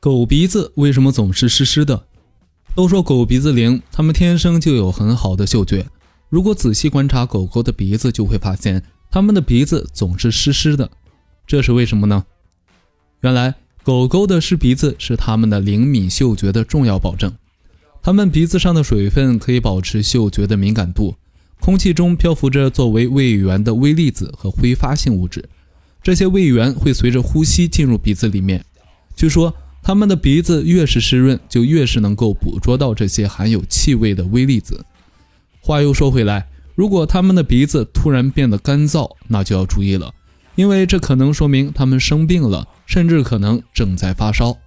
狗鼻子为什么总是湿湿的？都说狗鼻子灵，它们天生就有很好的嗅觉。如果仔细观察狗狗的鼻子，就会发现它们的鼻子总是湿湿的。这是为什么呢？原来，狗狗的湿鼻子是它们的灵敏嗅觉的重要保证。它们鼻子上的水分可以保持嗅觉的敏感度。空气中漂浮着作为胃源的微粒子和挥发性物质，这些胃源会随着呼吸进入鼻子里面。据说。它们的鼻子越是湿润，就越是能够捕捉到这些含有气味的微粒子。话又说回来，如果它们的鼻子突然变得干燥，那就要注意了，因为这可能说明它们生病了，甚至可能正在发烧。